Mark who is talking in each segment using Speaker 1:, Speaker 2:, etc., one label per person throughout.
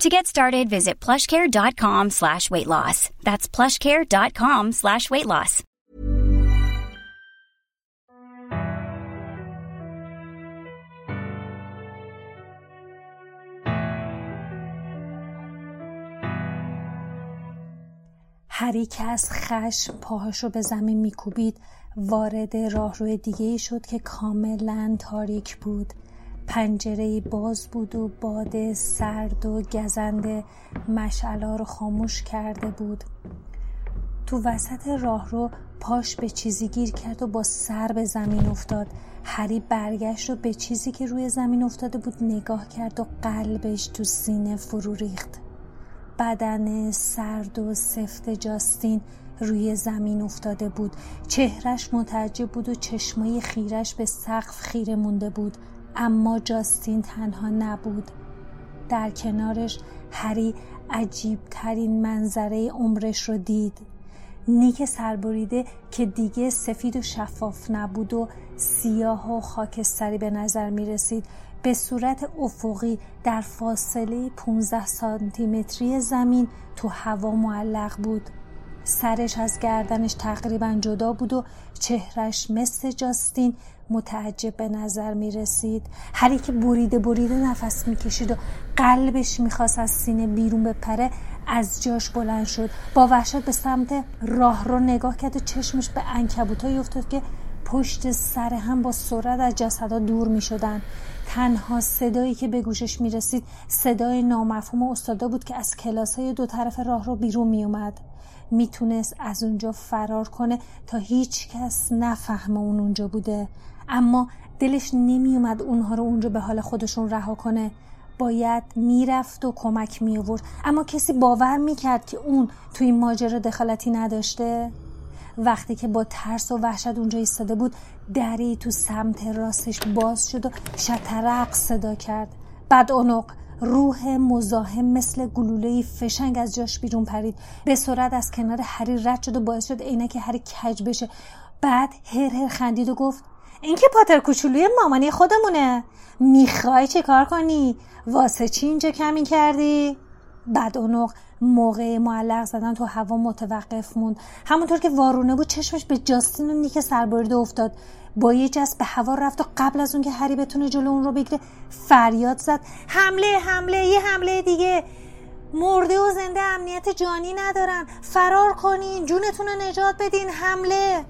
Speaker 1: To get started, visit plushcare.com slash weight loss. That's plushcare.com slash weight loss.
Speaker 2: هری که از خشم پاهاش رو به زمین میکوبید وارد راهروی دیگه ای شد که کاملا تاریک بود پنجره باز بود و باد سرد و گزنده مشعلا رو خاموش کرده بود. تو وسط راهرو پاش به چیزی گیر کرد و با سر به زمین افتاد. هری برگشت و به چیزی که روی زمین افتاده بود نگاه کرد و قلبش تو سینه فرو ریخت. بدن سرد و سفت جاستین روی زمین افتاده بود. چهرش متعجب بود و چشمای خیرش به سقف خیره مونده بود. اما جاستین تنها نبود. در کنارش هری عجیب ترین منظره عمرش رو دید. نیک سربریده که دیگه سفید و شفاف نبود و سیاه و خاکستری به نظر می رسید به صورت افقی در فاصله 15 سانتیمتری زمین تو هوا معلق بود. سرش از گردنش تقریبا جدا بود و چهرش مثل جاستین متعجب به نظر می رسید هری که بریده بریده نفس می کشید و قلبش می‌خواست از سینه بیرون بپره از جاش بلند شد با وحشت به سمت راه رو نگاه کرد و چشمش به انکبوتایی افتاد که پشت سر هم با سرعت از جسدها دور می شدن. تنها صدایی که به گوشش می رسید صدای نامفهوم استادا بود که از کلاس های دو طرف راه رو بیرون می اومد. می‌تونست از اونجا فرار کنه تا هیچ کس نفهمه اون اونجا بوده اما دلش نمیومد اونها رو اونجا به حال خودشون رها کنه. باید می‌رفت و کمک می آورد اما کسی باور می‌کرد که اون تو این ماجرا دخالتی نداشته. وقتی که با ترس و وحشت اونجا ایستاده بود دری تو سمت راستش باز شد و شترق صدا کرد. بعد اونق روح مزاحم مثل گلوله فشنگ از جاش بیرون پرید. به سرعت از کنار هری رد شد و باعث شد عینک هری کج بشه. بعد هر هر خندید و گفت این که پاتر کوچولوی مامانی خودمونه. می‌خوای چه کار کنی؟ واسه چی اینجا کمی کردی؟ بعد اونق موقع معلق زدن تو هوا متوقف موند. همونطور که وارونه بود چشمش به جاستین و نیک سربریده افتاد. با یه جست به هوا رفت و قبل از اون که هری بتونه جلو اون رو بگیره فریاد زد. حمله حمله یه حمله دیگه. مرده و زنده امنیت جانی ندارن. فرار کنین جونتون رو نجات بدین. حمله!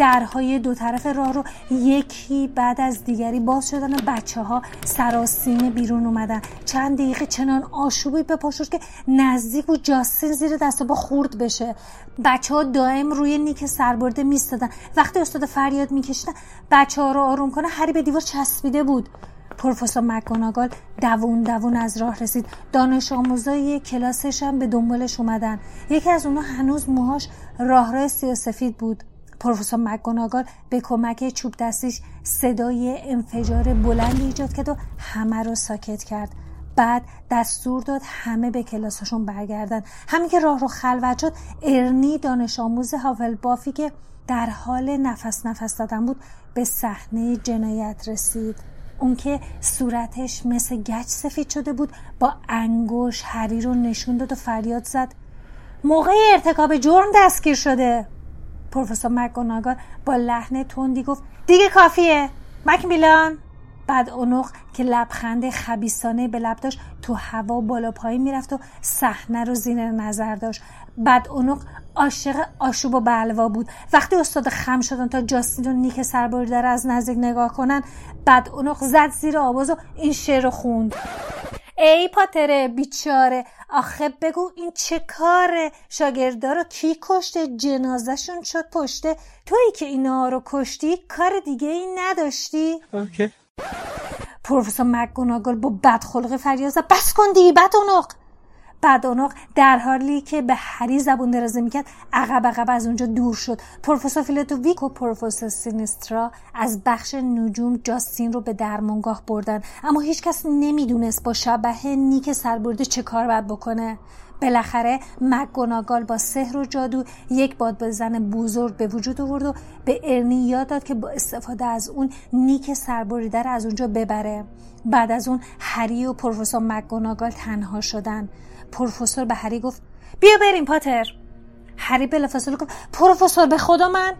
Speaker 2: درهای دو طرف راه رو یکی بعد از دیگری باز شدن و بچه ها سراسیمه بیرون اومدن. چند دقیقه چنان آشوبی به پاشوش که نزدیک و جاستین زیر دست با خورد بشه. بچه ها دائم روی نیک سربرده میستادن وقتی استاد فریاد میکشیدن بچه ها رو آروم کنه هری به دیوار چسبیده بود. پروفسور مکگوناگال دوون دوون از راه رسید. دانش آموزای کلاسش هم به دنبالش اومدن. یکی از اونها هنوز موهاش راه سیاسفید بود. پروفسور مکگوناگال به کمک چوب دستیش صدای انفجار بلندی ایجاد کرد و همه رو ساکت کرد. بعد دستور داد همه به کلاسشون برگردن. همین که راه رو خلوت شد ارنی دانش آموز بافی که در حال نفس نفس دادن بود به صحنه جنایت رسید. اون که صورتش مثل گچ سفید شده بود با انگوش هری رو نشون داد و فریاد زد. موقع ارتکاب جرم دستگیر شده. پروفسور مکگوناگال با لحن تندی گفت دیگه کافیه. مکمیلان بعد اونوق که لبخند خبیسانه به لب داشت تو هوا بالا پایین می‌رفت و صحنه رو زیر نظر داشت. بعد اونوق عاشق آشوب و بلوا بود. وقتی استاد خم شدن تا جاستین و نیک سربریده از نزدیک نگاه کنن بعد اون وقت زد زیر آواز و این شعر رو خوند. ای پاتره بیچاره آخه بگو این چه کاره؟ شاگردا رو کی کشته؟ جنازشون شد پشته؟ تویی که اینا رو کشتی کار دیگه ای نداشتی.
Speaker 3: OK.
Speaker 2: پروفسور مکگوناگل با بدخلقی فریاد بس کن دیگه بدعنق. بعد در حالی که به هری زبون درازه می‌کرد عقب عقب از اونجا دور شد. پروفسور فلیتویک و پروفسور سینسترا از بخش نجوم جاستین رو به درمانگاه بردن. اما هیچکس نمی‌دونست با شبح نیک سربریده چه کار باید بکنه. بالاخره مکگوناگال با سحر و جادو یک باد زن بزرگ به وجود آورد و به ارنی یاد داد که با استفاده از اون نیک سربریده رو از اونجا ببره. بعد از اون هری و پروفسور مکگوناگال تنها شدن. پروفسور به هری گفت بیا بریم پاتر. هری بلافاصله گفت پروفسور به خدا من.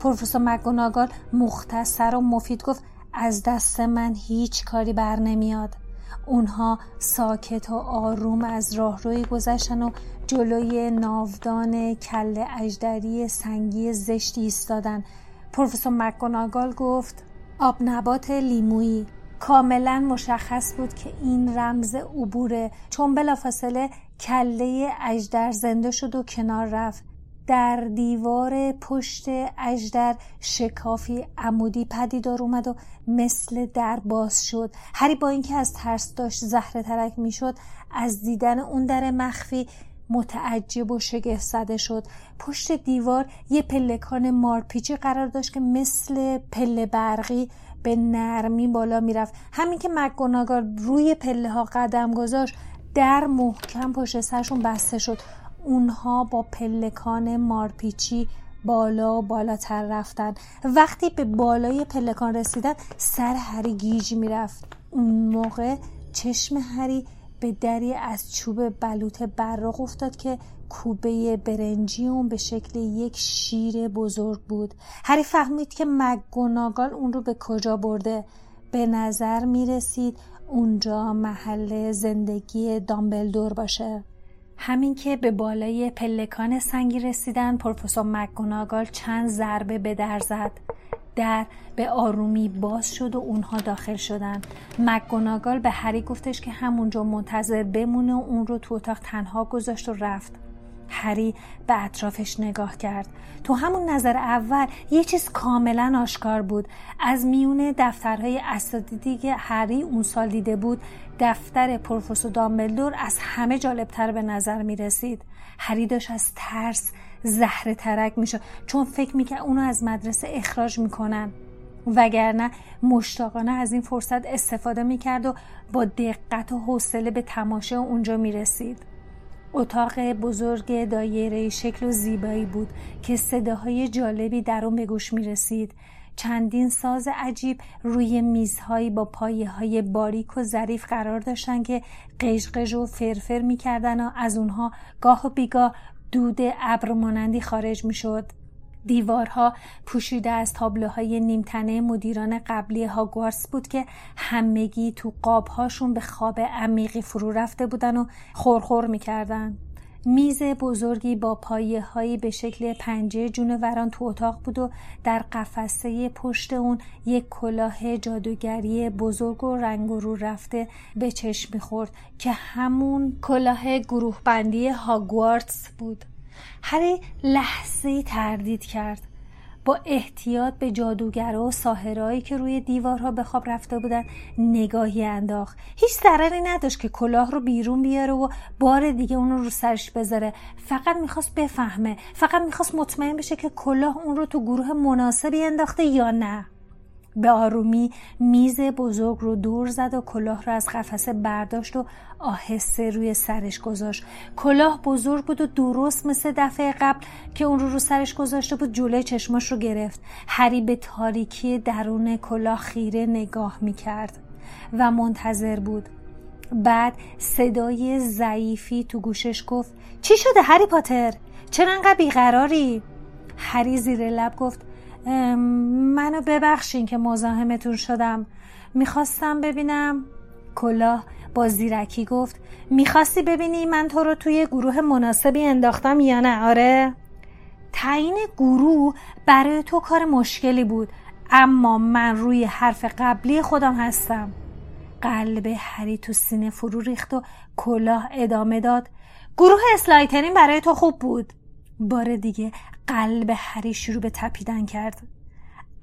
Speaker 2: پروفسور مکگوناگال مختصر و مفید گفت از دست من هیچ کاری بر نمیاد. اونها ساکت و آروم از راهروی گذشتن و جلوی ناودان کل اجدری سنگی زشتی ایستادن. پروفسور مکگوناگال گفت آب نبات لیمویی کاملا مشخص بود که این رمز عبوره چون بلافاصله کله اجدر زنده شد و کنار رفت. در دیوار پشت اجدر شکافی عمودی پدیدار اومد و مثل در باز شد. هری با اینکه از ترس داشت زهره ترک می‌شد از دیدن اون در مخفی متعجب و شگفت زده شد. پشت دیوار یه پلکان مارپیچی قرار داشت که مثل پله برقی به نرمی بالا می‌رفت. همین که مکگوناگال روی پله ها قدم گذاشت در محکم پشت سرشون بسته شد. اونها با پلکان مارپیچی بالا و بالاتر رفتن. وقتی به بالای پلکان رسیدن سر هری گیج می‌رفت. اون موقع چشم هری به دری از چوب بلوط براق افتاد که کوبه برنجی اون به شکل یک شیر بزرگ بود. هری فهمید که مگوناگال اون رو به کجا برده. به نظر می رسید اونجا محل زندگی دامبلدور باشه. همین که به بالای پلکان سنگی رسیدن پروفسور مکگوناگال چند ضربه به در زد. در به آرومی باز شد و اونها داخل شدن. مکگوناگال به هری گفتش که همونجا منتظر بمونه و اون رو تو اتاق تنها گذاشت و رفت. هری به اطرافش نگاه کرد. تو همون نظر اول یه چیز کاملا آشکار بود. از میون دفترهای اساتیدی که هری اون سال دیده بود دفتر پروفسور دامبلدور از همه جالبتر به نظر می رسید هری داشت از ترس زهر ترک می‌شد چون فکر می‌کرد اونو از مدرسه اخراج می‌کنن. وگرنه مشتاقانه از این فرصت استفاده می‌کرد و با دقت و حوصله به تماشا اونجا می‌رسید. اتاق بزرگ دایره شکل و زیبایی بود که صداهای جالبی در اون به گوش می رسید. چندین ساز عجیب روی میزهایی با پایه های باریک و ظریف قرار داشتن که قشقش و فرفر می‌کردن و از اونها گاه و بیگاه دود ابر مانندی خارج می‌شد. دیوارها پوشیده از تابلوهای نیمتنه مدیران قبلی هاگوارس بود که همگی تو قابهاشون به خواب عمیقی فرو رفته بودن و خورخور می‌کردن. میز بزرگی با پایه به شکل پنجه جونوران تو اتاق بود و در قفسه پشت اون یک کلاه جادوگری بزرگ و رنگ رو رفته به چشم می‌خورد که همون کلاه گروه بندی هاگوارتس بود هری لحظه تردید کرد. با احتیاط به جادوگرا و ساهرایی که روی دیوارها به خواب رفته بودن نگاهی انداخت. هیچ ضرری نداشت که کلاه رو بیرون بیاره و بار دیگه اون رو رو سرش بذاره. فقط می‌خواست بفهمه. فقط می‌خواست مطمئن بشه که کلاه اون رو تو گروه مناسبی انداخته یا نه. به آرومی میز بزرگ رو دور زد و کلاه رو از قفسه برداشت و آهسته روی سرش گذاشت. کلاه بزرگ بود و درست مثل دفعه قبل که اون رو رو سرش گذاشته بود جلوی چشماش رو گرفت. هری به تاریکی درون کلاه خیره نگاه می‌کرد و منتظر بود. بعد صدای ضعیفی تو گوشش گفت چی شده هری پاتر؟ چرا انقدر بیقراری؟ هری زیر لب گفت منو ببخشین که مزاحمتون شدم. می‌خواستم ببینم. کلاه با زیرکی گفت می‌خواستی ببینی من تو رو توی گروه مناسبی انداختم یا نه؟ آره. تعیین گروه برای تو کار مشکلی بود اما من روی حرف قبلی خودم هستم. قلب هری تو سینه فرو ریخت و کلاه ادامه داد. گروه اسلایترین برای تو خوب بود. بار دیگه قلب هری شروع به تپیدن کرد.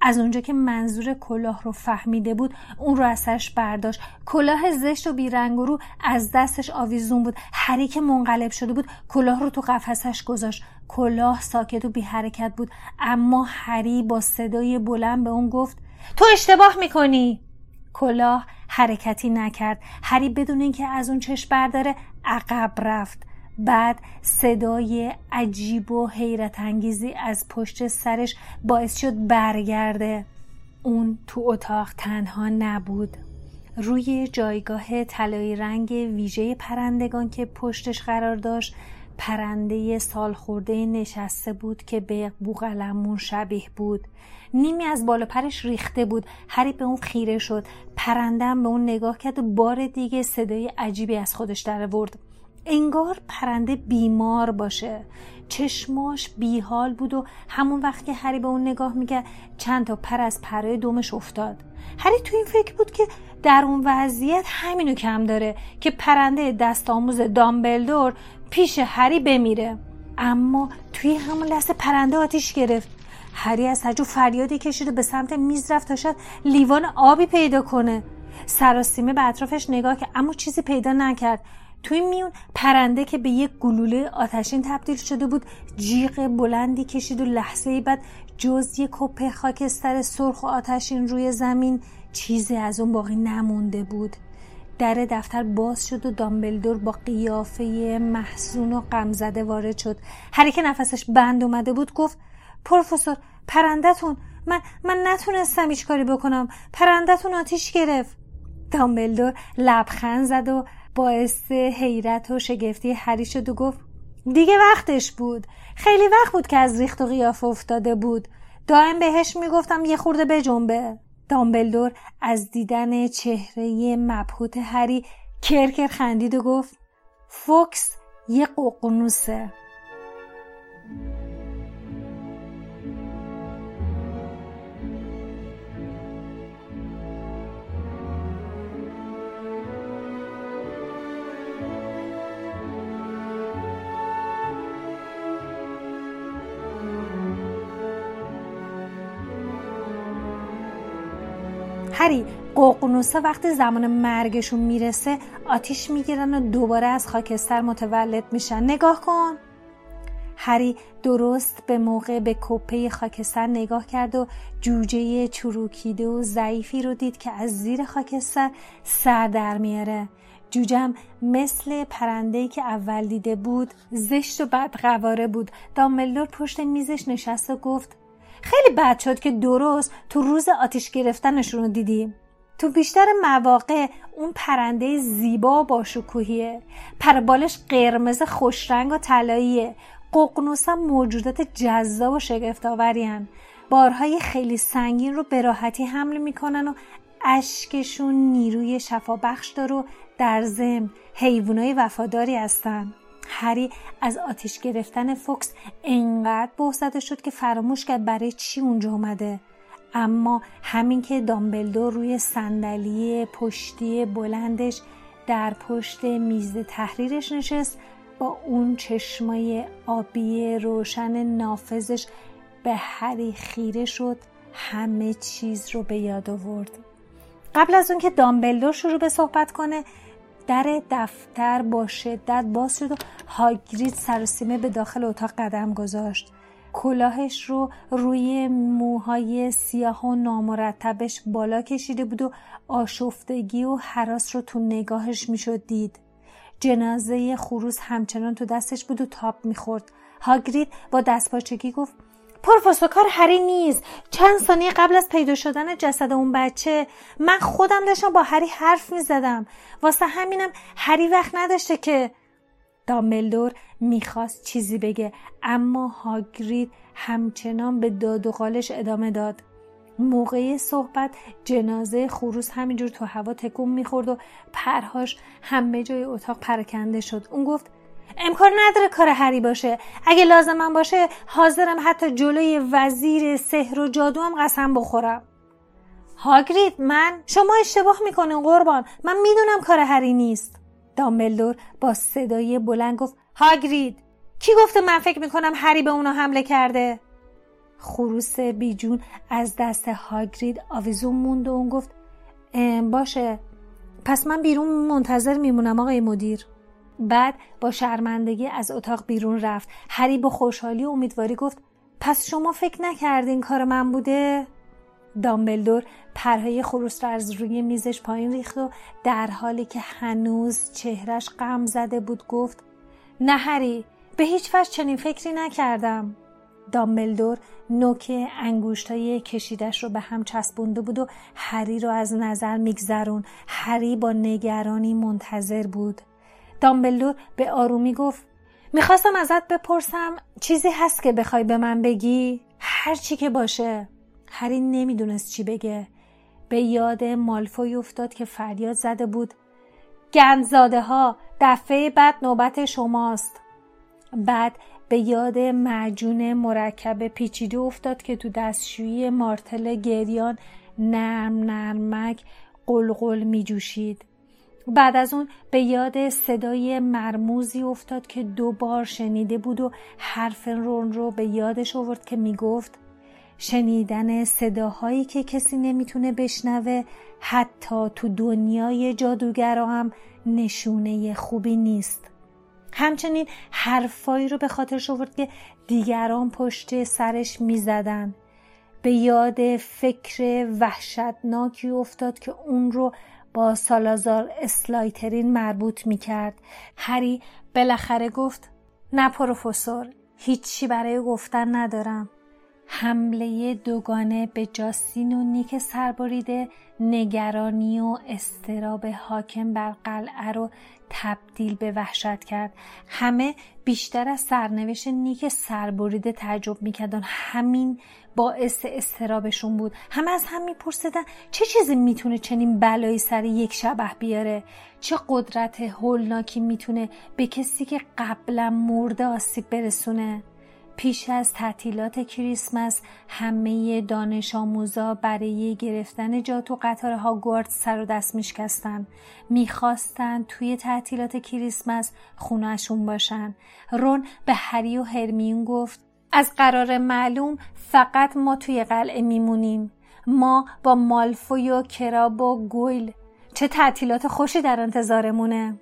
Speaker 2: از اونجا که منظور کلاه رو فهمیده بود اون رو از سرش برداشت. کلاه زشت و بیرنگ رو از دستش آویزون بود. هری که منقلب شده بود کلاه رو تو قفسش گذاشت. کلاه ساکت و بی حرکت بود. اما هری با صدای بلند به اون گفت تو اشتباه می‌کنی. کلاه حرکتی نکرد. هری بدون اینکه از اون چشم برداره عقب رفت. بعد صدای عجیب و حیرت انگیزی از پشت سرش باعث شد برگرده. اون تو اتاق تنها نبود. روی جایگاه طلایی رنگ ویژه پرندگان که پشتش قرار داشت پرنده سال خورده نشسته بود که به بوغلمون شبیه بود. نیمی از بالا پرش ریخته بود. هری به اون خیره شد. پرندم به اون نگاه کرد و بار دیگه صدای عجیبی از خودش در ورد انگار پرنده بیمار باشه. چشماش بیحال بود و همون وقت که هری به اون نگاه می‌کرد چند تا پر از پرای دومش افتاد. هری تو این فکر بود که در اون وضعیت همینو کم داره که پرنده دست آموز دامبلدور پیش هری بمیره. اما توی همون لحظه پرنده آتیش گرفت. هری از هجو فریادی کشید و به سمت میز رفت تا شاید لیوان آبی پیدا کنه. سراسیمه به اطرافش نگاه که اما چیزی پیدا نکرد. توی میون پرنده که به یک گلوله آتشین تبدیل شده بود جیغ بلندی کشید و لحظه بعد جز یک کپه خاکستر سرخ و آتشین روی زمین چیزی از اون باقی نمونده بود. در دفتر باز شد و دامبلدور با قیافه محزون و غمزده وارد شد. هری که نفسش بند اومده بود گفت پروفسور پرندتون من من نتونستم هیچ کاری بکنم. پرندتون آتیش گرفت. دامبلدور لبخند زد و باعث حیرت و شگفتی هری شد و گفت دیگه وقتش بود. خیلی وقت بود که از ریخت و قیافه افتاده بود. دائم بهش می‌گفتم یه خورده بجنبه دامبلدور از دیدن چهره مبهوت هری کرکر خندید و گفت فوکس یه ققنوسه. هری ققنوسا وقتی زمان مرگشون می‌رسه آتیش می‌گیرن و دوباره از خاکستر متولد میشن. نگاه کن. هری درست به موقع به کپه خاکستر نگاه کرد و جوجه چروکیده و ضعیفی رو دید که از زیر خاکستر سر در میاره. جوجم مثل پرنده که اول دیده بود زشت و بدقواره بود. دامبلدور پشت میزش نشست و گفت خیلی بد شد که درست تو روز آتیش گرفتنشون رو دیدیم تو بیشتر مواقع اون پرنده زیبا با شکوهیه پربالش قرمز خوشرنگ و طلاییه. ققنوس هم موجودات جذاب و شگفتآورین بارهای خیلی سنگین رو به راحتی حمل می‌کنن و اشکشون نیروی شفابخش داره و در ضمن حیوانای وفاداری هستن. هری از آتیش گرفتن فوکس انقدر بهزده شد که فراموش کرد برای چی اونجا اومده. اما همین که دامبلدور روی صندلی پشتی بلندش در پشت میز تحریرش نشست با اون چشمای آبی روشن نافذش به هری خیره شد همه چیز رو به یاد آورد. قبل از اون که دامبلدور شروع به صحبت کنه در دفتر با شدت باز شد و هاگرید سرسیمه به داخل اتاق قدم گذاشت. کلاهش رو روی موهای سیاه و نامرتبش بالا کشیده بود و آشفتگی و حراس رو تو نگاهش می‌شد دید. جنازه خروس همچنان تو دستش بود و تاب می‌خورد. هاگرید با دستپاچگی گفت پروفسور کار هری نیست. چند ثانیه قبل از پیدا شدن جسد اون بچه من خودم داشتم با هری حرف می‌زدم. واسه همینم هری وقت نداشته که دامبلدور می‌خواست چیزی بگه اما هاگرید همچنان به داد و قالش ادامه داد. موقع صحبت جنازه خروس همینجور تو هوا تکون می‌خورد و پرهاش همه جای اتاق پرکنده شد. اون گفت امکان نداره کار هری باشه. اگه لازمم باشه حاضرم حتی جلوی وزیر سحر و جادو هم قسم بخورم. هاگرید من؟ شما اشتباه می‌کنین قربان. من می‌دونم کار هری نیست. دامبلدور با صدای بلند گفت هاگرید کی گفته من فکر می‌کنم هری به اونا حمله کرده؟ خروس بیجون از دست هاگرید آویزون موند و اون گفت باشه. پس من بیرون منتظر میمونم آقای مدیر. بعد با شرمندگی از اتاق بیرون رفت. هری با خوشحالی و امیدواری گفت پس شما فکر نکردین کار من بوده؟ دامبلدور پرهای خروس را از روی میزش پایین ریخت و در حالی که هنوز چهرش غم زده بود گفت نه هری به هیچ وجه چنین فکری نکردم. دامبلدور نوک انگوشتای کشیدش رو به هم چسبونده بود و هری رو از نظر میگذرون. هری با نگرانی منتظر بود. دامبلدور به آرومی گفت می‌خواستم ازت بپرسم چیزی هست که بخوای به من بگی؟ هر چی که باشه. هری نمی‌دونست چی بگه. به یاد مالفوی افتاد که فریاد زده بود گندزاده ها دفعه بعد نوبت شماست. بعد به یاد معجون مرکب پیچیده افتاد که تو دستشویی مارتل گریان نرم نرمک قلقل می جوشید. بعد از اون به یاد صدای مرموزی افتاد که دو بار شنیده بود و حرف رون رو به یادش آورد که می‌گفت شنیدن صداهایی که کسی نمی‌تونه بشنوه حتی تو دنیای جادوگرا هم نشونه خوبی نیست. همچنین حرفایی رو به خاطر آورد که دیگران پشت سرش می‌زدن. به یاد فکر وحشتناکی افتاد که اون رو با سالازار اسلایترین مربوط می کرد. هری بالاخره گفت نه پروفسور هیچی برای گفتن ندارم. حمله دوگانه به جاستین و نیک سربریده نگرانی و استراب حاکم بر قلعه رو تبدیل به وحشت کرد همه بیشتر از سرنوشت نیک سربریده تعجب می‌کردن همین باعث استرابشون بود. همه از هم میپرسیدن چه چیزی می‌تونه چنین بلایی سر یک شبه بیاره؟ چه قدرت هولناکی می‌تونه به کسی که قبلا مرده آسیب برسونه؟ پیش از تعطیلات کریسمس همه دانش آموزا برای گرفتن جا تو قطار هاگوارد سر و دست میشکستن. می‌خواستن توی تعطیلات کریسمس خونهشون باشن. رون به هری و هرمیون گفت از قرار معلوم فقط ما توی قلعه میمونیم. ما با مالفوی و کراب و گویل چه تعطیلات خوشی در انتظارمونه.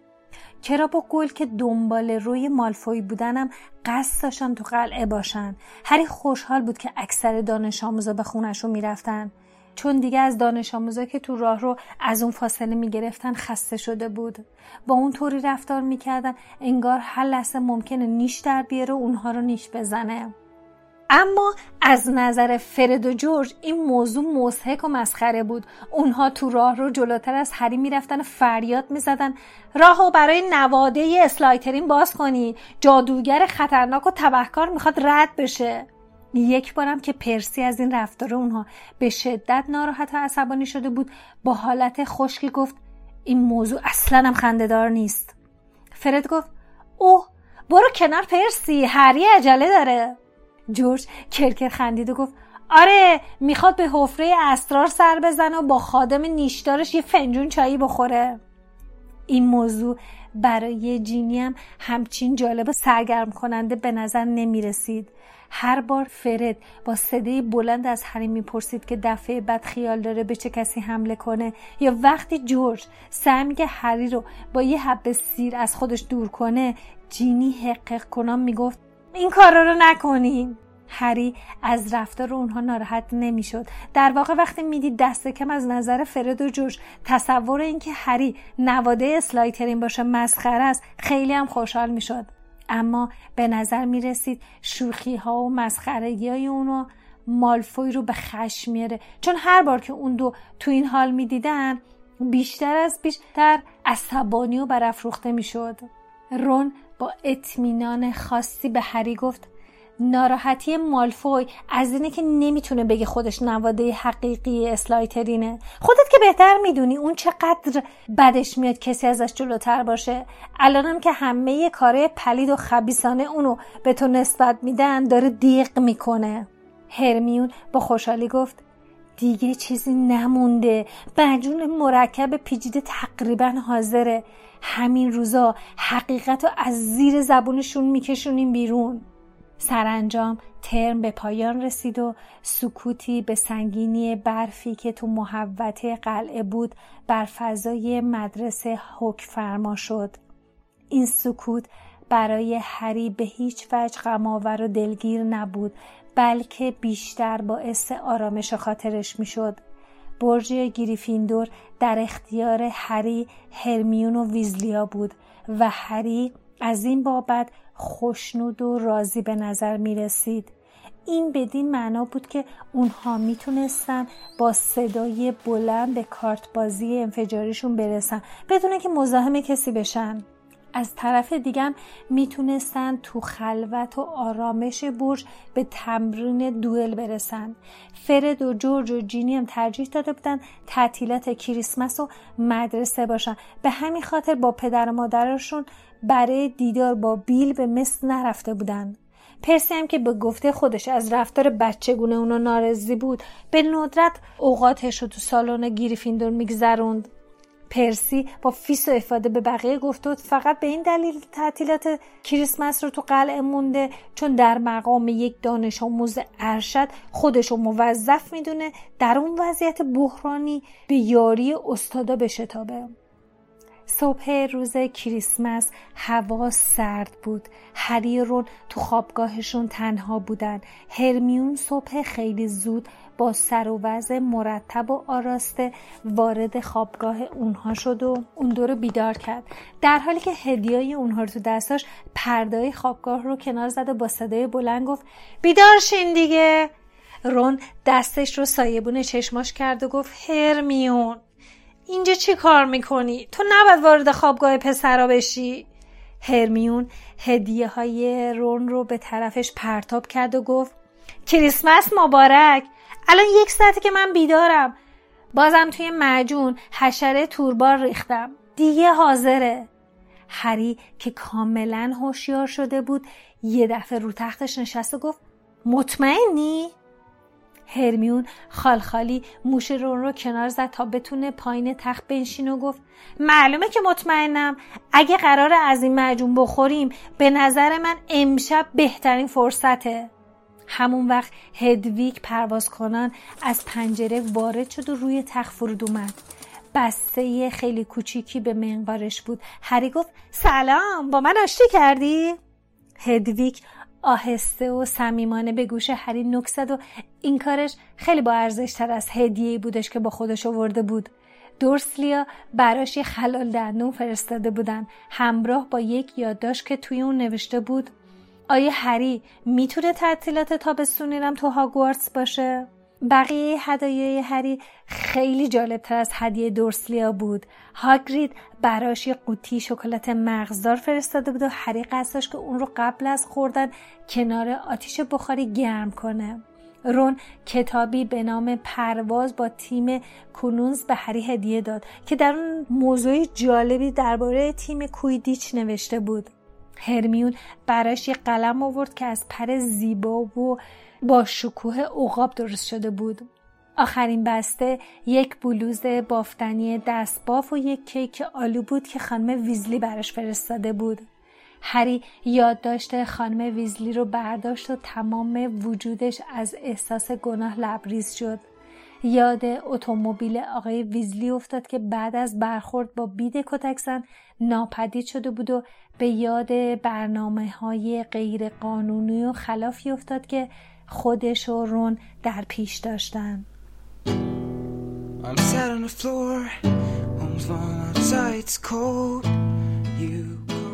Speaker 2: چرا با گل که دنبال روی مالفوی بودنم قصد داشتن تو قلعه باشن. هری خوشحال بود که اکثر دانش آموزا به خونشون می‌رفتن. چون دیگه از دانش آموزا که تو راه رو از اون فاصله می‌گرفتن خسته شده بود. با اون طوری رفتار می‌کردن انگار هر لحظه ممکنه نیش در بیاره و اونها رو نیش بزنه. اما از نظر فرد و جورج این موضوع مضحک و مسخره بود. اونها تو راه رو جلوتر از هری می‌رفتن و فریاد می‌زدن. راهو برای نواده اسلایترین باز کنی. جادوگر خطرناک و تبهکار می‌خواد رد بشه. یک بارم که پرسی از این رفتار اونها به شدت ناراحت و عصبانی شده بود. با حالت خشکی گفت این موضوع اصلا هم خندهدار نیست. فرد گفت اوه برو کنار پرسی هری عجله داره. جورج کرکر خندید و گفت آره می‌خواد به حفره اسرار سر بزنه و با خادم نیشدارش یه فنجون چایی بخوره این موضوع برای جینی هم همچین جالب و سرگرم کننده به نظر نمی رسید. هر بار فرد با صدای بلند از هری می‌پرسید که دفعه بعد خیال داره به چه کسی حمله کنه یا وقتی جورج سعی میگه هری رو با یه حبه سیر از خودش دور کنه جینی حقق کنان می‌گفت این کارا رو نکنین. هری از رفتار اونها ناراحت نمی‌شد. در واقع وقتی می‌دید دست کم از نظر فرد و جوش تصور اینکه هری نواده اسلایترین باشه مسخره است خیلی هم خوشحال می‌شد. اما به نظر می رسید شوخی ها و مسخرگی های اونو مالفوی رو به خشم میاره. چون هر بار که اون دو تو این حال می‌دیدن بیشتر از بیشتر عصبانی و برافروخته می‌شد. رون با اطمینان خاصی به هری گفت ناراحتی مالفوی از اینه که نمی‌تونه بگه خودش نواده حقیقی اسلایترینه. خودت که بهتر می‌دونی اون چقدر بدش میاد کسی ازش جلوتر باشه. الانم که همه کاره پلید و خبیسانه اونو به تو نسبت میدن داره دیق می‌کنه. هرمیون با خوشحالی گفت دیگه چیزی نمونده. مجون مرکب پیچیده تقریبا حاضره. همین روزا حقیقت رو از زیر زبونشون میکشونیم بیرون. سرانجام ترم به پایان رسید و سکوتی به سنگینی برفی که تو محوطه قلعه بود بر فضای مدرسه حک فرما شد. این سکوت برای هری به هیچ وجه غمآور و دلگیر نبود. بلکه بیشتر باعث آرامش خاطرش می‌شد برج گریفیندور در اختیار هری هرمیون و ویزلیا بود و هری از این بابت خوشنود و راضی به نظر می رسید. این بدین معنا بود که اونها می‌تونستن با صدای بلند به کارت بازی انفجاریشون برسن بدون که مزاحم کسی بشن از طرف دیگم می‌تونستن تو خلوت و آرامش برج به تمرین دوئل برسن. فرد و جورج و جینی هم ترجیح داده بودن تعطیلات کریسمس و مدرسه باشن. به همین خاطر با پدر و مادرشون برای دیدار با بیل به مصر نرفته بودن. پرسی هم که به گفته خودش از رفتار بچگونه اونو نارضی بود. به ندرت اوقاتش رو تو سالن گریفیندور میگذروند. پرسی با فیس و افاده به بقیه گفت فقط به این دلیل تعطیلات کریسمس رو تو قلعه مونده چون در مقام یک دانش آموز ارشد خودش رو موظف می‌دونه در اون وضعیت بحرانی به یاری استادا بشتابه صبح روز کریسمس هوا سرد بود. هری رون تو خوابگاهشون تنها بودن. هرمیون صبح خیلی زود با سر و وضع مرتب و آراسته وارد خوابگاه اونها شد و اون دور بیدار کرد. در حالی که هدیای اونها رو تو دستاش پردای خوابگاه رو کنار زد با صدای بلند گفت بیدار شین دیگه. رون دستش رو سایبون چشماش کرد و گفت هرمیون اینجا چی کار می‌کنی؟ تو نباید وارد خوابگاه پسرا بشی. هرمیون هدیه های رون رو به طرفش پرتاب کرد و گفت کریسمس مبارک. الان یک ساعته که من بیدارم. بازم توی معجون حشره توربار ریختم. دیگه حاضره. هری که کاملا هوشیار شده بود یه دفعه رو تختش نشست و گفت مطمئنی؟ هرمیون خالخالی موش رون رو کنار زد تا بتونه پایین تخت بنشین و گفت معلومه که مطمئنم. اگه قرار از این معجون بخوریم به نظر من امشب بهترین فرصته. همون وقت هدویک پرواز کنان از پنجره وارد شد و روی تخت فرود اومد. بسته خیلی کوچیکی به منقارش بود. هری گفت سلام با من آشتی کردی؟ هدویک آهسته و صمیمانه به گوش هری نک و این کارش خیلی با ارزش تر از هدیه بودش که با خودش آورده بود. دورسلیا براش یه خلال دندون فرستاده بودن. همراه با یک یادداشت که توی اون نوشته بود آیا هری می‌تونه تعطیلات تابستونیرم تو هاگوارتس باشه؟ بقیه هدایای هری خیلی جالب تر از هدیه دورسلیا بود. هاگرید براش یه قوطی شکلات مغزدار فرستاده بود و هری قصدش که اون رو قبل از خوردن کنار آتیش بخاری گرم کنه. رون کتابی به نام پرواز با تیم کونونز به هری هدیه داد که در اون موضوع جالبی درباره تیم کویدیچ نوشته بود. هرمیون براش یه قلم آورد که از پر زیبا و با شکوه عقاب درست شده بود. آخرین بسته یک بلوز بافتنی دستباف و یک کیک آلو بود که خانم ویزلی براش فرستاده بود. هری یادداشت خانم ویزلی رو برداشت و تمام وجودش از احساس گناه لبریز شد. یاد اتومبیل آقای ویزلی افتاد که بعد از برخورد با بید کتکسن ناپدید شده بود و به یاد برنامه های غیر قانونی و خلافی افتاد که خودش و رون در پیش داشتن.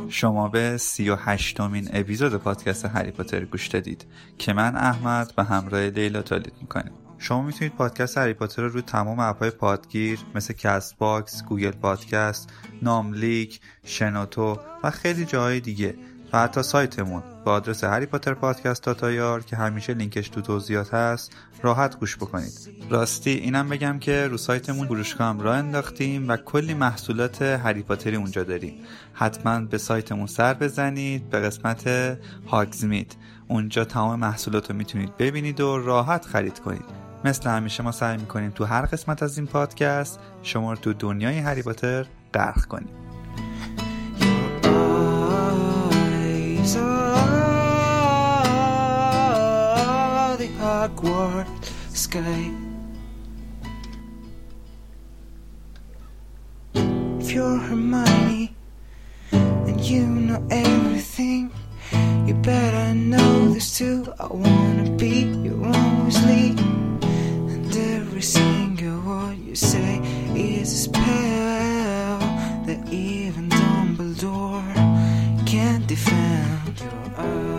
Speaker 3: شما به سی و هشتمین اپیزود پادکست هری پاتر گوش دادید که من احمد به همراه لیلا تولید می‌کنیم. شما می‌تونید پادکست هری پاتر رو روی تمام app های پادگیر مثل کست باکس، گوگل پادکست، ناملیک، شنوتو و خیلی جاهای دیگه و حتی سایتمون با آدرس هری پاتر پادکست dot ir که همیشه لینکش تو توضیحات هست راحت گوش بکنید. راستی اینم بگم که رو سایتمون فروشگاه هم راه انداختیم و کلی محصولات هری پاتری اونجا داریم. حتما به سایتمون سر بزنید به قسمت هاگزمیت اونجا تمام محصولات رو می‌تونید ببینید و راحت خرید کنید. مثل همیشه ما سعی می‌کنیم تو هر قسمت از این پادکست شما رو تو دنیای هری پاتر غرق کنیم If you're Hermione and you know everything, you better know this too. I wanna be your own. Every single word you say is a spell that even Dumbledore can't defend.